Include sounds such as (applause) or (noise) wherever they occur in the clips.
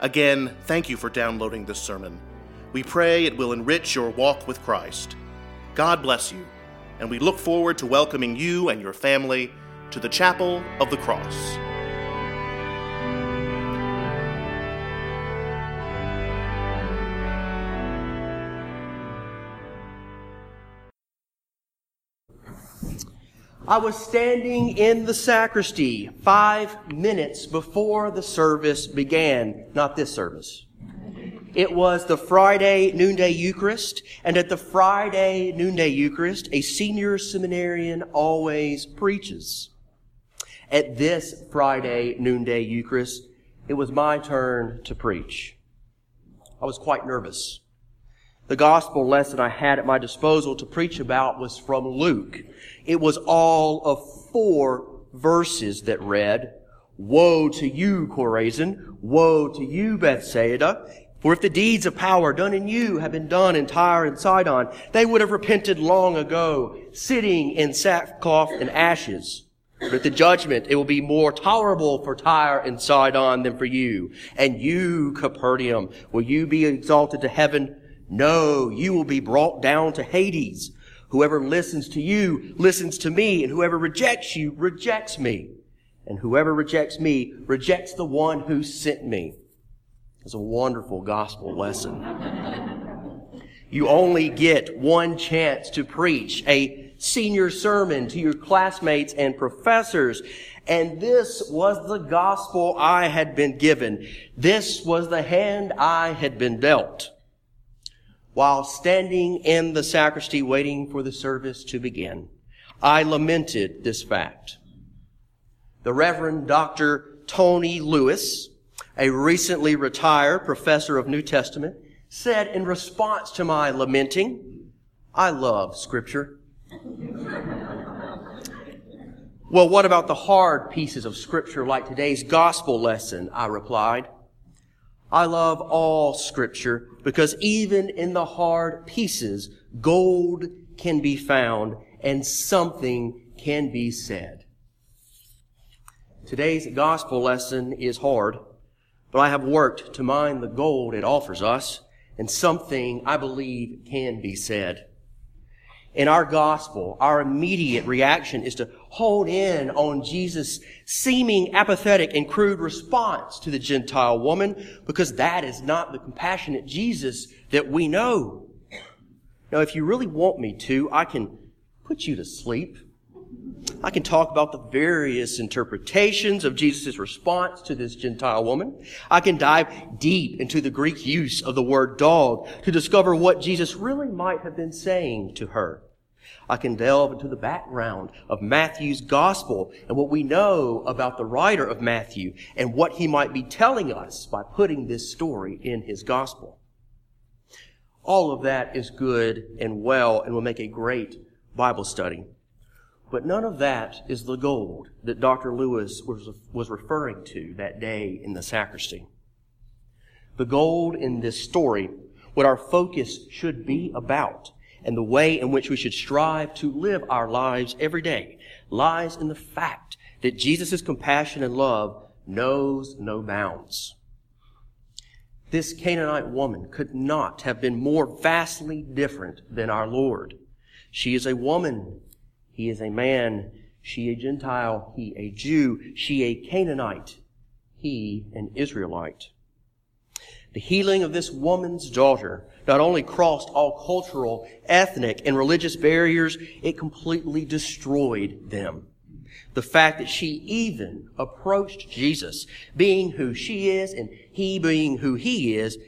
Again, thank you for downloading this sermon. We pray it will enrich your walk with Christ. God bless you, and we look forward to welcoming you and your family to the Chapel of the Cross. I was standing in the sacristy five minutes before the service began. Not this service. It was the Friday noonday Eucharist, and at the Friday noonday Eucharist, a senior seminarian always preaches. At this Friday noonday Eucharist, it was my turn to preach. I was quite nervous. The gospel lesson I had at my disposal to preach about was from Luke. It was all of four verses that read, Woe to you, Chorazin! Woe to you, Bethsaida! For if the deeds of power done in you had been done in Tyre and Sidon, they would have repented long ago, sitting in sackcloth and ashes. But at the judgment, it will be more tolerable for Tyre and Sidon than for you. And you, Capernaum, will you be exalted to heaven? No, you will be brought down to Hades. Whoever listens to you listens to me, and whoever rejects you rejects me. And whoever rejects me rejects the one who sent me. It's a wonderful gospel lesson. you only get one chance to preach a senior sermon to your classmates and professors. And this was the gospel I had been given. This was the hand I had been dealt while standing in the sacristy waiting for the service to begin, I lamented this fact. The Reverend Dr. Tony Lewis, a recently retired professor of New Testament, said in response to my lamenting, I love scripture. (laughs) well, what about the hard pieces of scripture like today's gospel lesson? I replied. I love all scripture because even in the hard pieces, gold can be found and something can be said. Today's gospel lesson is hard, but I have worked to mine the gold it offers us and something I believe can be said in our gospel, our immediate reaction is to hold in on Jesus' seeming apathetic and crude response to the Gentile woman because that is not the compassionate Jesus that we know. Now, if you really want me to, I can put you to sleep. I can talk about the various interpretations of Jesus' response to this Gentile woman. I can dive deep into the Greek use of the word dog to discover what Jesus really might have been saying to her. I can delve into the background of Matthew's gospel and what we know about the writer of Matthew and what he might be telling us by putting this story in his gospel. All of that is good and well and will make a great Bible study. But none of that is the gold that Dr. Lewis was, was referring to that day in the sacristy. The gold in this story, what our focus should be about, and the way in which we should strive to live our lives every day lies in the fact that Jesus' compassion and love knows no bounds. This Canaanite woman could not have been more vastly different than our Lord. She is a woman. He is a man. She a Gentile. He a Jew. She a Canaanite. He an Israelite. The healing of this woman's daughter not only crossed all cultural, ethnic, and religious barriers, it completely destroyed them. The fact that she even approached Jesus, being who she is and he being who he is,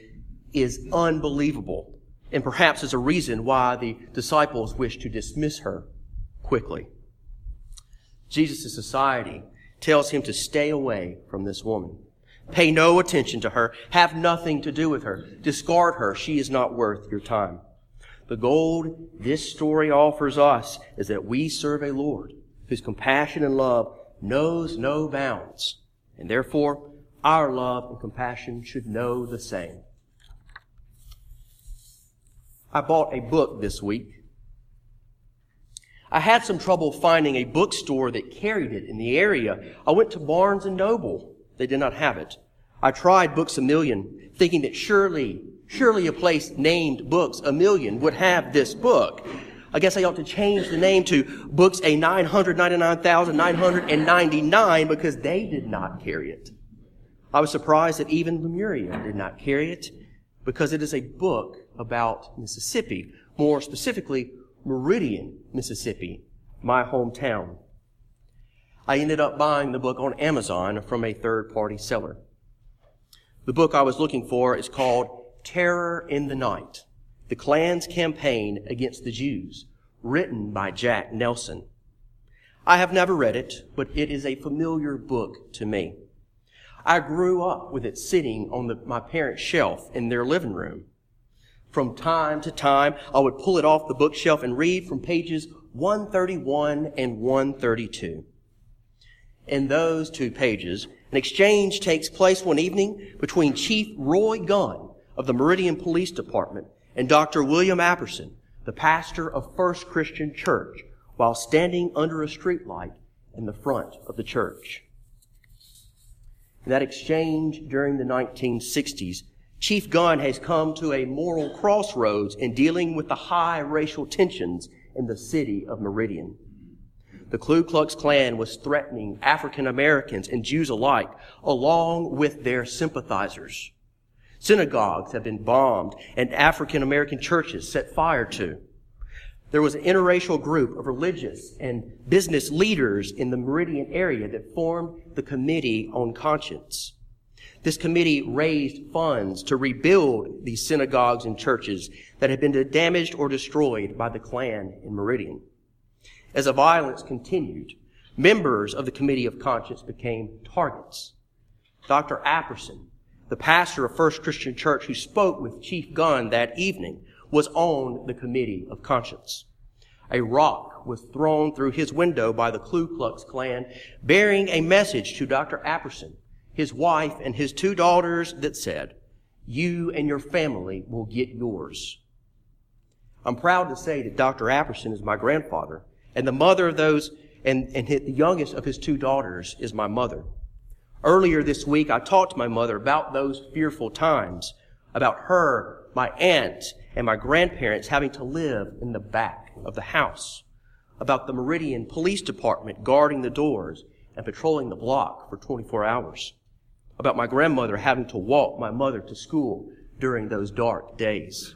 is unbelievable. And perhaps is a reason why the disciples wish to dismiss her quickly. Jesus' society tells him to stay away from this woman. Pay no attention to her. Have nothing to do with her. Discard her. She is not worth your time. The gold this story offers us is that we serve a Lord whose compassion and love knows no bounds. And therefore, our love and compassion should know the same. I bought a book this week. I had some trouble finding a bookstore that carried it in the area. I went to Barnes and Noble. They did not have it. I tried Books a Million, thinking that surely, surely a place named Books a Million would have this book. I guess I ought to change the name to Books a 999,999 because they did not carry it. I was surprised that even Lemuria did not carry it because it is a book about Mississippi, more specifically, Meridian, Mississippi, my hometown. I ended up buying the book on Amazon from a third party seller. The book I was looking for is called Terror in the Night, the Klan's campaign against the Jews, written by Jack Nelson. I have never read it, but it is a familiar book to me. I grew up with it sitting on the, my parents' shelf in their living room. From time to time, I would pull it off the bookshelf and read from pages 131 and 132. In those two pages, an exchange takes place one evening between Chief Roy Gunn of the Meridian Police Department and Dr. William Apperson, the pastor of First Christian Church, while standing under a streetlight in the front of the church. In that exchange during the 1960s, Chief Gunn has come to a moral crossroads in dealing with the high racial tensions in the city of Meridian. The Ku Klux Klan was threatening African Americans and Jews alike, along with their sympathizers. Synagogues have been bombed and African American churches set fire to. There was an interracial group of religious and business leaders in the Meridian area that formed the Committee on Conscience. This committee raised funds to rebuild these synagogues and churches that had been damaged or destroyed by the Klan in Meridian. As the violence continued, members of the Committee of Conscience became targets. Dr. Apperson, the pastor of First Christian Church who spoke with Chief Gunn that evening, was on the Committee of Conscience. A rock was thrown through his window by the Ku Klux Klan, bearing a message to Dr. Apperson, his wife, and his two daughters that said, You and your family will get yours. I'm proud to say that Dr. Apperson is my grandfather, and the mother of those, and, and the youngest of his two daughters is my mother. Earlier this week, I talked to my mother about those fearful times, about her, my aunt, and my grandparents having to live in the back of the house, about the Meridian Police Department guarding the doors and patrolling the block for 24 hours, about my grandmother having to walk my mother to school during those dark days.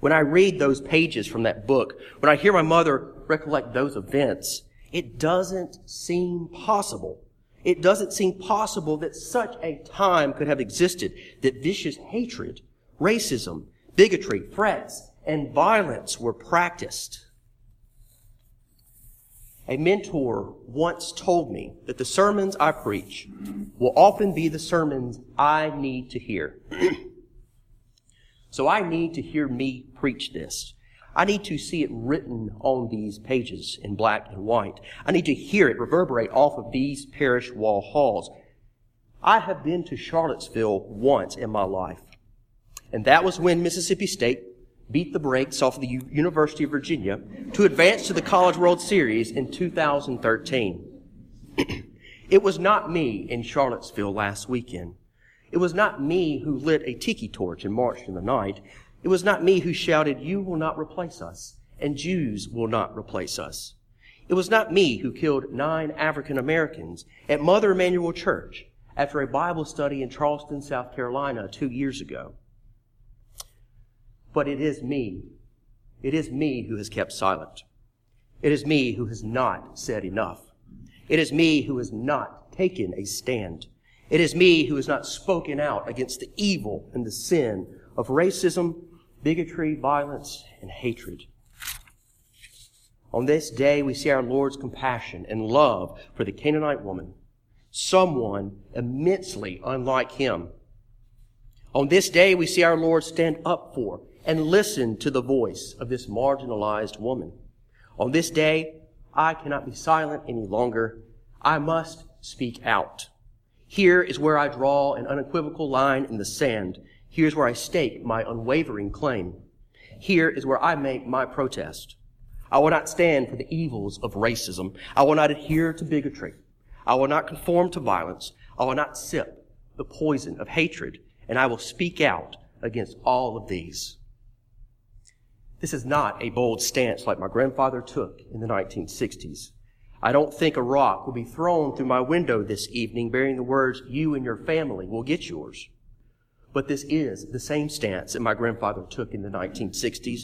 When I read those pages from that book, when I hear my mother recollect those events, it doesn't seem possible. It doesn't seem possible that such a time could have existed, that vicious hatred, racism, bigotry, threats, and violence were practiced. A mentor once told me that the sermons I preach will often be the sermons I need to hear. (clears throat) so I need to hear me preach this. I need to see it written on these pages in black and white. I need to hear it reverberate off of these parish wall halls. I have been to Charlottesville once in my life, and that was when Mississippi State beat the brakes off of the U- University of Virginia to advance to the College World Series in 2013. (clears throat) it was not me in Charlottesville last weekend. It was not me who lit a tiki torch and marched in the night. It was not me who shouted, You will not replace us, and Jews will not replace us. It was not me who killed nine African Americans at Mother Emanuel Church after a Bible study in Charleston, South Carolina two years ago. But it is me. It is me who has kept silent. It is me who has not said enough. It is me who has not taken a stand. It is me who has not spoken out against the evil and the sin of racism, bigotry, violence, and hatred. On this day, we see our Lord's compassion and love for the Canaanite woman, someone immensely unlike him. On this day, we see our Lord stand up for and listen to the voice of this marginalized woman. On this day, I cannot be silent any longer. I must speak out. Here is where I draw an unequivocal line in the sand. Here's where I stake my unwavering claim. Here is where I make my protest. I will not stand for the evils of racism. I will not adhere to bigotry. I will not conform to violence. I will not sip the poison of hatred. And I will speak out against all of these. This is not a bold stance like my grandfather took in the 1960s. I don't think a rock will be thrown through my window this evening bearing the words, you and your family will get yours. But this is the same stance that my grandfather took in the 1960s.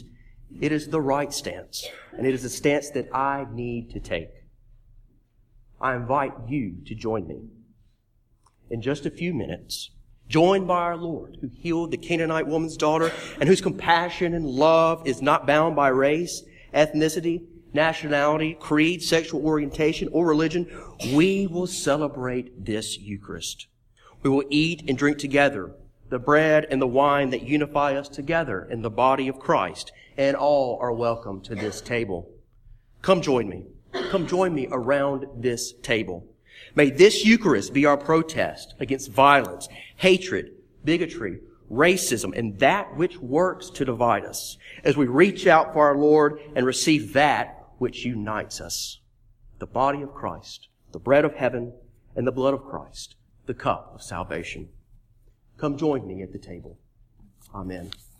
It is the right stance, and it is a stance that I need to take. I invite you to join me. In just a few minutes, joined by our Lord, who healed the Canaanite woman's daughter, and whose compassion and love is not bound by race, ethnicity, nationality, creed, sexual orientation, or religion, we will celebrate this Eucharist. We will eat and drink together the bread and the wine that unify us together in the body of Christ, and all are welcome to this table. Come join me. Come join me around this table. May this Eucharist be our protest against violence, hatred, bigotry, racism, and that which works to divide us as we reach out for our Lord and receive that which unites us. The body of Christ, the bread of heaven, and the blood of Christ, the cup of salvation. Come join me at the table. Amen.